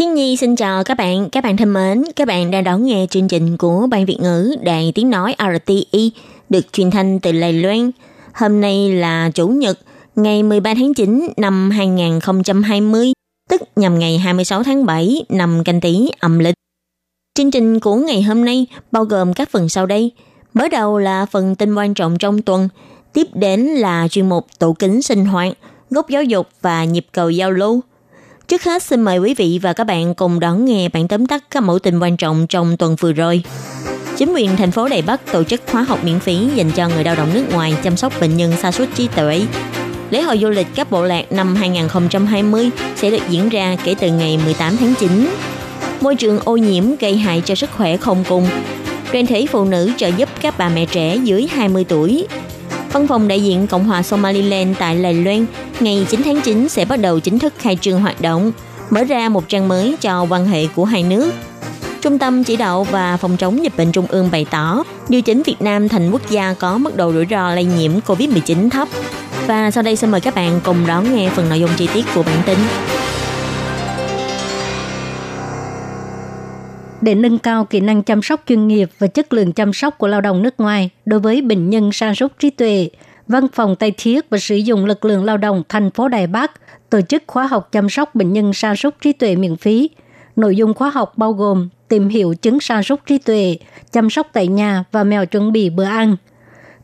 Thiên Nhi xin chào các bạn, các bạn thân mến, các bạn đang đón nghe chương trình của Ban Việt ngữ Đài Tiếng Nói RTI được truyền thanh từ Lài Loan. Hôm nay là Chủ nhật, ngày 13 tháng 9 năm 2020, tức nhằm ngày 26 tháng 7 năm canh tí âm lịch. Chương trình của ngày hôm nay bao gồm các phần sau đây. Mở đầu là phần tin quan trọng trong tuần, tiếp đến là chuyên mục tủ kính sinh hoạt, gốc giáo dục và nhịp cầu giao lưu. Trước hết, xin mời quý vị và các bạn cùng đón nghe bản tóm tắt các mẫu tin quan trọng trong tuần vừa rồi. Chính quyền thành phố Đài Bắc tổ chức khóa học miễn phí dành cho người lao động nước ngoài chăm sóc bệnh nhân sa sút trí tuệ. Lễ hội du lịch các bộ lạc năm 2020 sẽ được diễn ra kể từ ngày 18 tháng 9. Môi trường ô nhiễm gây hại cho sức khỏe không cùng. Đoàn thể phụ nữ trợ giúp các bà mẹ trẻ dưới 20 tuổi. Văn phòng đại diện Cộng hòa Somaliland tại Lài Loan ngày 9 tháng 9 sẽ bắt đầu chính thức khai trương hoạt động, mở ra một trang mới cho quan hệ của hai nước. Trung tâm Chỉ đạo và Phòng chống dịch bệnh Trung ương bày tỏ điều chỉnh Việt Nam thành quốc gia có mức độ rủi ro lây nhiễm COVID-19 thấp. Và sau đây xin mời các bạn cùng đón nghe phần nội dung chi tiết của bản tin. để nâng cao kỹ năng chăm sóc chuyên nghiệp và chất lượng chăm sóc của lao động nước ngoài đối với bệnh nhân sa sút trí tuệ. Văn phòng Tây Thiết và sử dụng lực lượng lao động thành phố Đài Bắc tổ chức khóa học chăm sóc bệnh nhân sa sút trí tuệ miễn phí. Nội dung khóa học bao gồm tìm hiểu chứng sa sút trí tuệ, chăm sóc tại nhà và mèo chuẩn bị bữa ăn.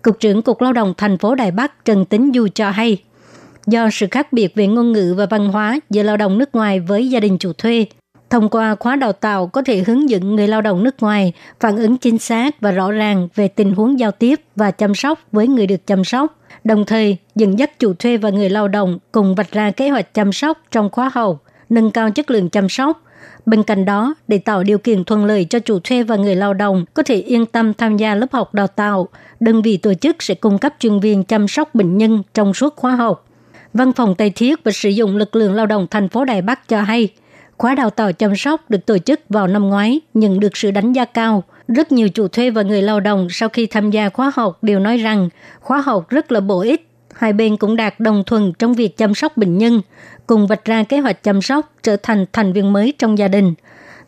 Cục trưởng Cục Lao động thành phố Đài Bắc Trần Tính Du cho hay, do sự khác biệt về ngôn ngữ và văn hóa giữa lao động nước ngoài với gia đình chủ thuê, Thông qua khóa đào tạo có thể hướng dẫn người lao động nước ngoài phản ứng chính xác và rõ ràng về tình huống giao tiếp và chăm sóc với người được chăm sóc, đồng thời dẫn dắt chủ thuê và người lao động cùng vạch ra kế hoạch chăm sóc trong khóa học, nâng cao chất lượng chăm sóc. Bên cạnh đó, để tạo điều kiện thuận lợi cho chủ thuê và người lao động có thể yên tâm tham gia lớp học đào tạo, đơn vị tổ chức sẽ cung cấp chuyên viên chăm sóc bệnh nhân trong suốt khóa học. Văn phòng Tây Thiết và sử dụng lực lượng lao động thành phố Đài Bắc cho hay – Khóa đào tạo chăm sóc được tổ chức vào năm ngoái, nhận được sự đánh giá cao. Rất nhiều chủ thuê và người lao động sau khi tham gia khóa học đều nói rằng khóa học rất là bổ ích. Hai bên cũng đạt đồng thuận trong việc chăm sóc bệnh nhân, cùng vạch ra kế hoạch chăm sóc trở thành thành viên mới trong gia đình –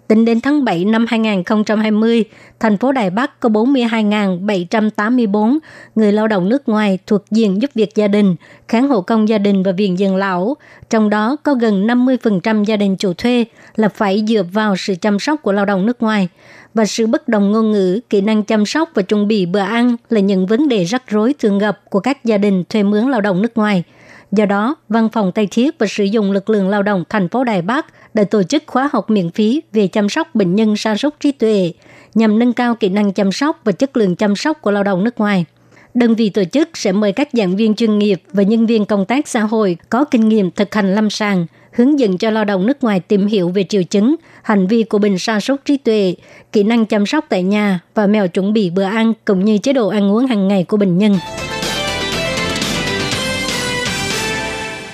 Tính đến tháng 7 năm 2020, thành phố Đài Bắc có 42.784 người lao động nước ngoài thuộc diện giúp việc gia đình, kháng hộ công gia đình và viện dưỡng lão. Trong đó có gần 50% gia đình chủ thuê là phải dựa vào sự chăm sóc của lao động nước ngoài. Và sự bất đồng ngôn ngữ, kỹ năng chăm sóc và chuẩn bị bữa ăn là những vấn đề rắc rối thường gặp của các gia đình thuê mướn lao động nước ngoài – Do đó, Văn phòng Tây Thiết và sử dụng lực lượng lao động thành phố Đài Bắc đã tổ chức khóa học miễn phí về chăm sóc bệnh nhân sa sút trí tuệ nhằm nâng cao kỹ năng chăm sóc và chất lượng chăm sóc của lao động nước ngoài. Đơn vị tổ chức sẽ mời các giảng viên chuyên nghiệp và nhân viên công tác xã hội có kinh nghiệm thực hành lâm sàng, hướng dẫn cho lao động nước ngoài tìm hiểu về triệu chứng, hành vi của bệnh sa sút trí tuệ, kỹ năng chăm sóc tại nhà và mèo chuẩn bị bữa ăn cũng như chế độ ăn uống hàng ngày của bệnh nhân.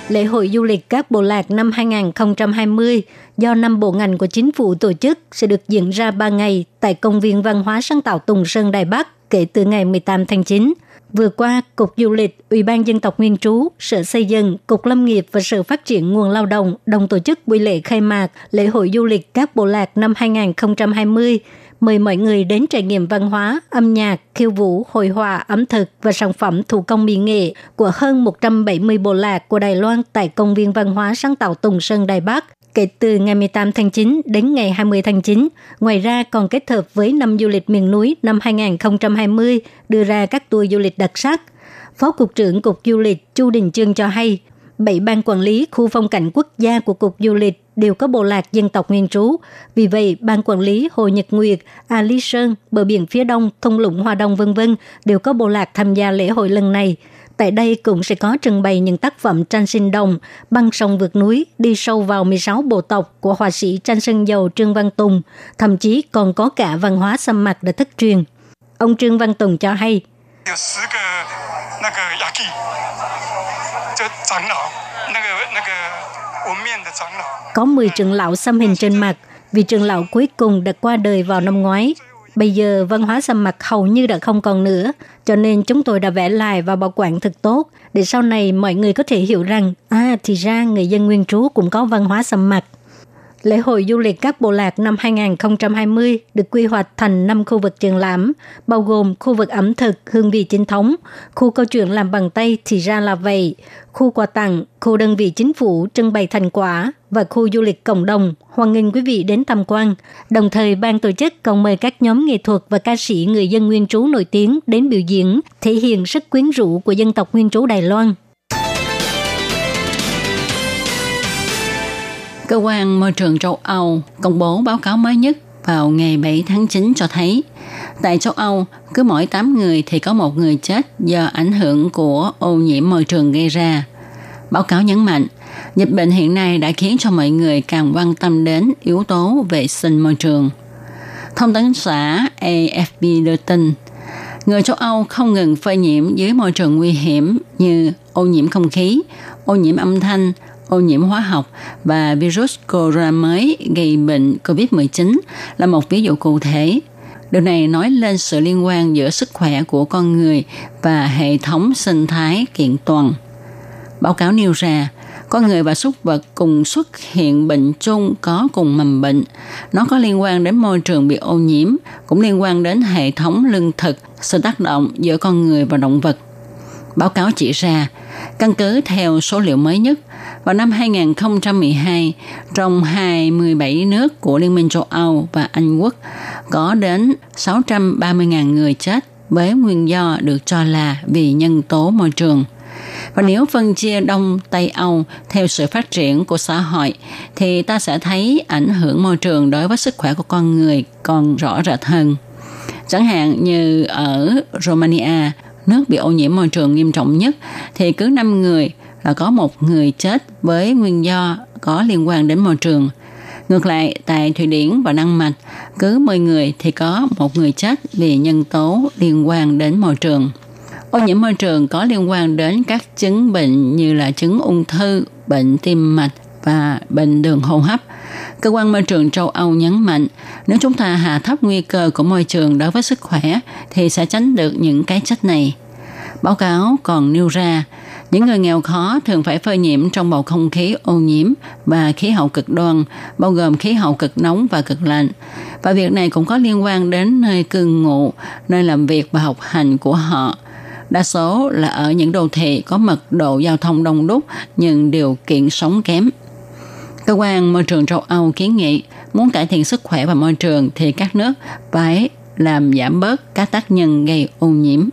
Lễ hội du lịch các bộ lạc năm 2020 do năm bộ ngành của chính phủ tổ chức sẽ được diễn ra 3 ngày tại Công viên Văn hóa sáng tạo Tùng Sơn Đài Bắc kể từ ngày 18 tháng 9. Vừa qua, Cục Du lịch, Ủy ban Dân tộc Nguyên trú, Sở Xây dựng, Cục Lâm nghiệp và Sở Phát triển Nguồn Lao động đồng tổ chức buổi lễ khai mạc Lễ hội du lịch các bộ lạc năm 2020 mời mọi người đến trải nghiệm văn hóa, âm nhạc, khiêu vũ, hội họa, ẩm thực và sản phẩm thủ công mỹ nghệ của hơn 170 bộ lạc của Đài Loan tại Công viên Văn hóa sáng tạo Tùng Sơn Đài Bắc kể từ ngày 18 tháng 9 đến ngày 20 tháng 9. Ngoài ra còn kết hợp với năm du lịch miền núi năm 2020 đưa ra các tour du lịch đặc sắc. Phó Cục trưởng Cục Du lịch Chu Đình Trương cho hay, bảy ban quản lý khu phong cảnh quốc gia của Cục Du lịch đều có bộ lạc dân tộc nguyên trú. Vì vậy, ban quản lý Hồ Nhật Nguyệt, A Lý Sơn, bờ biển phía đông, thung lũng Hoa Đông vân vân đều có bộ lạc tham gia lễ hội lần này. Tại đây cũng sẽ có trưng bày những tác phẩm tranh sinh đồng, băng sông vượt núi, đi sâu vào 16 bộ tộc của họa sĩ tranh sơn dầu Trương Văn Tùng, thậm chí còn có cả văn hóa xâm mạc đã thất truyền. Ông Trương Văn Tùng cho hay, có 10 trưởng lão xăm hình trên mặt, vì trưởng lão cuối cùng đã qua đời vào năm ngoái. Bây giờ văn hóa xăm mặt hầu như đã không còn nữa, cho nên chúng tôi đã vẽ lại và bảo quản thật tốt, để sau này mọi người có thể hiểu rằng, à thì ra người dân nguyên trú cũng có văn hóa xăm mặt. Lễ hội du lịch các bộ lạc năm 2020 được quy hoạch thành 5 khu vực triển lãm, bao gồm khu vực ẩm thực, hương vị chính thống, khu câu chuyện làm bằng tay thì ra là vậy, khu quà tặng, khu đơn vị chính phủ trưng bày thành quả và khu du lịch cộng đồng. Hoan nghênh quý vị đến tham quan. Đồng thời, ban tổ chức còn mời các nhóm nghệ thuật và ca sĩ người dân nguyên trú nổi tiếng đến biểu diễn, thể hiện sức quyến rũ của dân tộc nguyên trú Đài Loan. Cơ quan Môi trường châu Âu công bố báo cáo mới nhất vào ngày 7 tháng 9 cho thấy, tại châu Âu, cứ mỗi 8 người thì có một người chết do ảnh hưởng của ô nhiễm môi trường gây ra. Báo cáo nhấn mạnh, dịch bệnh hiện nay đã khiến cho mọi người càng quan tâm đến yếu tố vệ sinh môi trường. Thông tấn xã AFP đưa tin, người châu Âu không ngừng phơi nhiễm dưới môi trường nguy hiểm như ô nhiễm không khí, ô nhiễm âm thanh, ô nhiễm hóa học và virus corona mới gây bệnh COVID-19 là một ví dụ cụ thể. Điều này nói lên sự liên quan giữa sức khỏe của con người và hệ thống sinh thái kiện toàn. Báo cáo nêu ra, con người và súc vật cùng xuất hiện bệnh chung có cùng mầm bệnh. Nó có liên quan đến môi trường bị ô nhiễm, cũng liên quan đến hệ thống lương thực, sự tác động giữa con người và động vật. Báo cáo chỉ ra, căn cứ theo số liệu mới nhất, vào năm 2012, trong 27 nước của Liên minh châu Âu và Anh Quốc, có đến 630.000 người chết với nguyên do được cho là vì nhân tố môi trường. Và nếu phân chia Đông Tây Âu theo sự phát triển của xã hội, thì ta sẽ thấy ảnh hưởng môi trường đối với sức khỏe của con người còn rõ rệt hơn. Chẳng hạn như ở Romania, nước bị ô nhiễm môi trường nghiêm trọng nhất, thì cứ 5 người là có một người chết với nguyên do có liên quan đến môi trường. Ngược lại, tại Thụy Điển và Đan Mạch, cứ 10 người thì có một người chết vì nhân tố liên quan đến môi trường. Ô nhiễm môi trường có liên quan đến các chứng bệnh như là chứng ung thư, bệnh tim mạch và bệnh đường hô hấp. Cơ quan môi trường châu Âu nhấn mạnh, nếu chúng ta hạ thấp nguy cơ của môi trường đối với sức khỏe thì sẽ tránh được những cái chết này. Báo cáo còn nêu ra, những người nghèo khó thường phải phơi nhiễm trong bầu không khí ô nhiễm và khí hậu cực đoan, bao gồm khí hậu cực nóng và cực lạnh. Và việc này cũng có liên quan đến nơi cư ngụ, nơi làm việc và học hành của họ. Đa số là ở những đô thị có mật độ giao thông đông đúc nhưng điều kiện sống kém. Cơ quan môi trường châu Âu kiến nghị muốn cải thiện sức khỏe và môi trường thì các nước phải làm giảm bớt các tác nhân gây ô nhiễm.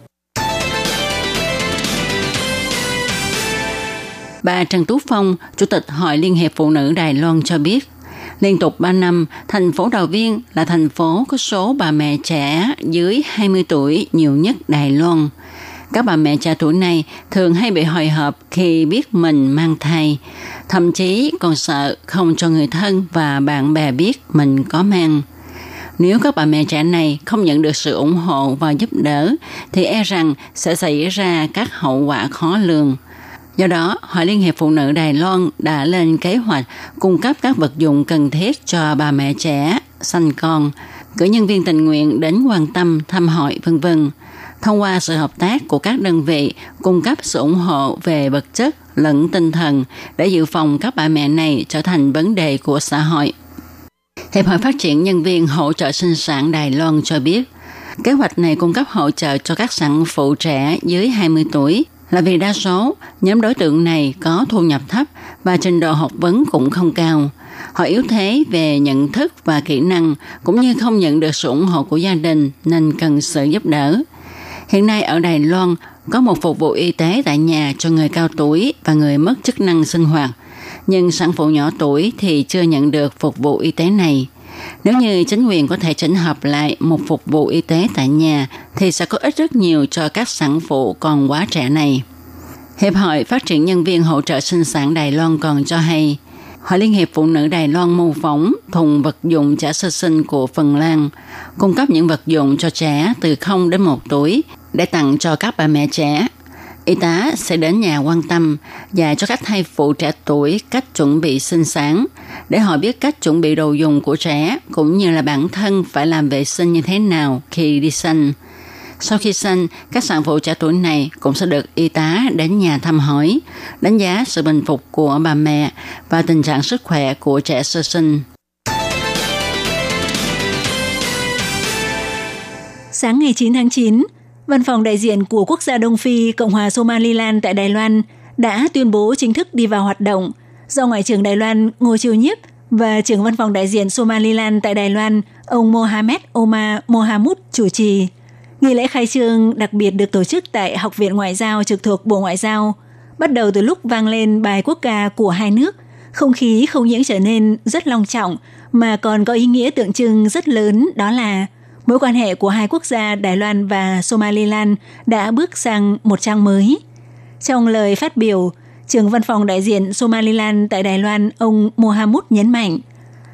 Bà Trần Tú Phong, Chủ tịch Hội Liên hiệp Phụ nữ Đài Loan cho biết, liên tục 3 năm, thành phố Đào Viên là thành phố có số bà mẹ trẻ dưới 20 tuổi nhiều nhất Đài Loan. Các bà mẹ trẻ tuổi này thường hay bị hồi hộp khi biết mình mang thai, thậm chí còn sợ không cho người thân và bạn bè biết mình có mang. Nếu các bà mẹ trẻ này không nhận được sự ủng hộ và giúp đỡ, thì e rằng sẽ xảy ra các hậu quả khó lường – Do đó, Hội Liên hiệp Phụ nữ Đài Loan đã lên kế hoạch cung cấp các vật dụng cần thiết cho bà mẹ trẻ, sanh con, cử nhân viên tình nguyện đến quan tâm, thăm hỏi, vân vân. Thông qua sự hợp tác của các đơn vị cung cấp sự ủng hộ về vật chất lẫn tinh thần để dự phòng các bà mẹ này trở thành vấn đề của xã hội. Hiệp hội Phát triển Nhân viên Hỗ trợ Sinh sản Đài Loan cho biết, kế hoạch này cung cấp hỗ trợ cho các sản phụ trẻ dưới 20 tuổi là vì đa số, nhóm đối tượng này có thu nhập thấp và trình độ học vấn cũng không cao. Họ yếu thế về nhận thức và kỹ năng, cũng như không nhận được sự ủng hộ của gia đình nên cần sự giúp đỡ. Hiện nay ở Đài Loan, có một phục vụ y tế tại nhà cho người cao tuổi và người mất chức năng sinh hoạt. Nhưng sản phụ nhỏ tuổi thì chưa nhận được phục vụ y tế này. Nếu như chính quyền có thể chỉnh hợp lại một phục vụ y tế tại nhà thì sẽ có ích rất nhiều cho các sản phụ còn quá trẻ này. Hiệp hội Phát triển Nhân viên Hỗ trợ sinh sản Đài Loan còn cho hay, Hội Liên hiệp Phụ nữ Đài Loan mô phỏng thùng vật dụng trẻ sơ sinh của Phần Lan, cung cấp những vật dụng cho trẻ từ 0 đến 1 tuổi để tặng cho các bà mẹ trẻ. Y tá sẽ đến nhà quan tâm và cho các thai phụ trẻ tuổi cách chuẩn bị sinh sản để họ biết cách chuẩn bị đồ dùng của trẻ cũng như là bản thân phải làm vệ sinh như thế nào khi đi sinh. Sau khi sinh, các sản phụ trẻ tuổi này cũng sẽ được y tá đến nhà thăm hỏi, đánh giá sự bình phục của bà mẹ và tình trạng sức khỏe của trẻ sơ sinh. Sáng ngày 9 tháng 9, Văn phòng đại diện của quốc gia Đông Phi, Cộng hòa Somaliland tại Đài Loan đã tuyên bố chính thức đi vào hoạt động do Ngoại trưởng Đài Loan Ngô Chiêu Nhiếp và trưởng văn phòng đại diện Somaliland tại Đài Loan, ông Mohamed Omar Mohamud chủ trì. Nghi lễ khai trương đặc biệt được tổ chức tại Học viện Ngoại giao trực thuộc Bộ Ngoại giao. Bắt đầu từ lúc vang lên bài quốc ca của hai nước, không khí không những trở nên rất long trọng mà còn có ý nghĩa tượng trưng rất lớn đó là mối quan hệ của hai quốc gia Đài Loan và Somaliland đã bước sang một trang mới. Trong lời phát biểu, trưởng văn phòng đại diện Somaliland tại Đài Loan ông Mohamud nhấn mạnh,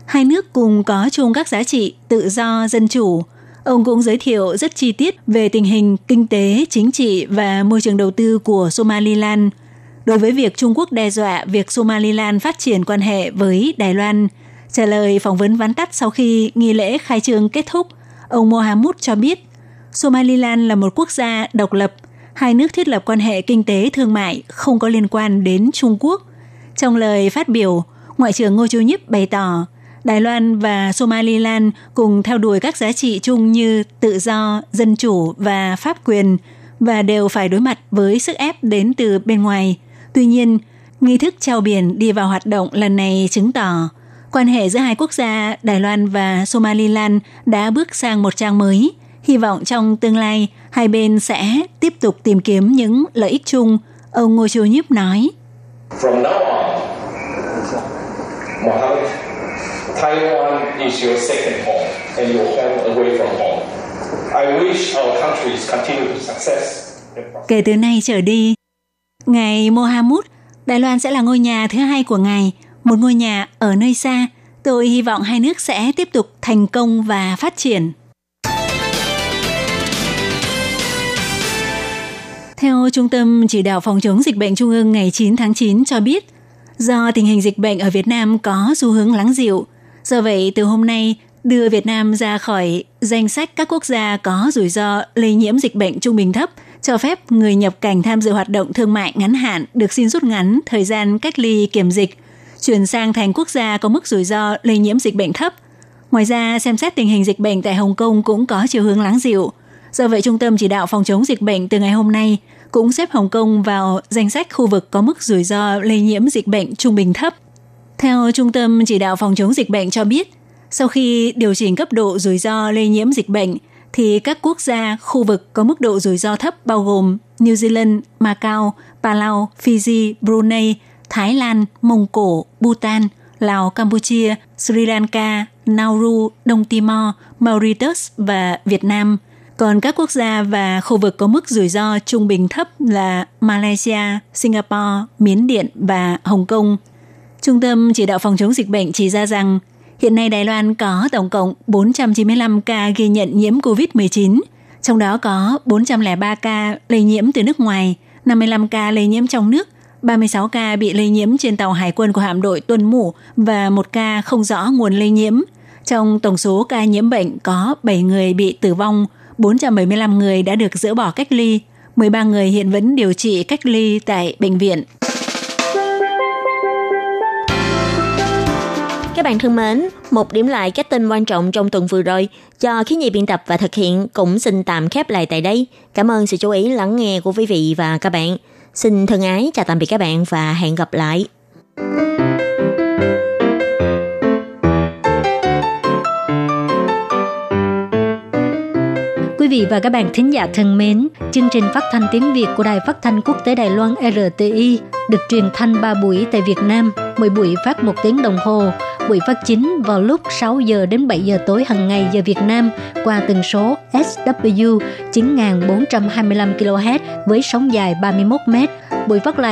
hai nước cùng có chung các giá trị tự do, dân chủ, Ông cũng giới thiệu rất chi tiết về tình hình kinh tế, chính trị và môi trường đầu tư của Somaliland. Đối với việc Trung Quốc đe dọa việc Somaliland phát triển quan hệ với Đài Loan, trả lời phỏng vấn vắn tắt sau khi nghi lễ khai trương kết thúc, ông Mohamud cho biết Somaliland là một quốc gia độc lập, hai nước thiết lập quan hệ kinh tế thương mại không có liên quan đến Trung Quốc. Trong lời phát biểu, Ngoại trưởng Ngô Chu Nhíp bày tỏ Đài Loan và Somaliland cùng theo đuổi các giá trị chung như tự do, dân chủ và pháp quyền và đều phải đối mặt với sức ép đến từ bên ngoài. Tuy nhiên, nghi thức trao biển đi vào hoạt động lần này chứng tỏ quan hệ giữa hai quốc gia Đài Loan và Somaliland đã bước sang một trang mới. Hy vọng trong tương lai, hai bên sẽ tiếp tục tìm kiếm những lợi ích chung, ông Ngô Chu Nhíp nói. From now on, Mohammed Taiwan is your second home and your home away from home. I wish our countries continue to success. Kể từ nay trở đi, Ngài Mohamud, Đài Loan sẽ là ngôi nhà thứ hai của Ngài, một ngôi nhà ở nơi xa. Tôi hy vọng hai nước sẽ tiếp tục thành công và phát triển. Theo Trung tâm Chỉ đạo Phòng chống dịch bệnh Trung ương ngày 9 tháng 9 cho biết, do tình hình dịch bệnh ở Việt Nam có xu hướng lắng dịu, Do vậy, từ hôm nay, đưa Việt Nam ra khỏi danh sách các quốc gia có rủi ro lây nhiễm dịch bệnh trung bình thấp, cho phép người nhập cảnh tham dự hoạt động thương mại ngắn hạn được xin rút ngắn thời gian cách ly kiểm dịch, chuyển sang thành quốc gia có mức rủi ro lây nhiễm dịch bệnh thấp. Ngoài ra, xem xét tình hình dịch bệnh tại Hồng Kông cũng có chiều hướng lắng dịu. Do vậy, Trung tâm Chỉ đạo Phòng chống dịch bệnh từ ngày hôm nay cũng xếp Hồng Kông vào danh sách khu vực có mức rủi ro lây nhiễm dịch bệnh trung bình thấp. Theo Trung tâm Chỉ đạo Phòng chống dịch bệnh cho biết, sau khi điều chỉnh cấp độ rủi ro lây nhiễm dịch bệnh, thì các quốc gia, khu vực có mức độ rủi ro thấp bao gồm New Zealand, Macau, Palau, Fiji, Brunei, Thái Lan, Mông Cổ, Bhutan, Lào, Campuchia, Sri Lanka, Nauru, Đông Timor, Mauritius và Việt Nam. Còn các quốc gia và khu vực có mức rủi ro trung bình thấp là Malaysia, Singapore, Miến Điện và Hồng Kông – Trung tâm Chỉ đạo Phòng chống dịch bệnh chỉ ra rằng hiện nay Đài Loan có tổng cộng 495 ca ghi nhận nhiễm COVID-19, trong đó có 403 ca lây nhiễm từ nước ngoài, 55 ca lây nhiễm trong nước, 36 ca bị lây nhiễm trên tàu hải quân của hạm đội Tuần Mũ và một ca không rõ nguồn lây nhiễm. Trong tổng số ca nhiễm bệnh có 7 người bị tử vong, 475 người đã được dỡ bỏ cách ly, 13 người hiện vẫn điều trị cách ly tại bệnh viện. Các bạn thân mến, một điểm lại các tin quan trọng trong tuần vừa rồi cho khí nhị biên tập và thực hiện cũng xin tạm khép lại tại đây. Cảm ơn sự chú ý lắng nghe của quý vị và các bạn. Xin thân ái chào tạm biệt các bạn và hẹn gặp lại. Quý vị và các bạn thính giả thân mến, chương trình phát thanh tiếng Việt của Đài Phát thanh Quốc tế Đài Loan RTI được truyền thanh 3 buổi tại Việt Nam – mỗi buổi phát một tiếng đồng hồ. Buổi phát chính vào lúc 6 giờ đến 7 giờ tối hàng ngày giờ Việt Nam qua tần số SW 9425 kHz với sóng dài 31 m. Buổi phát lại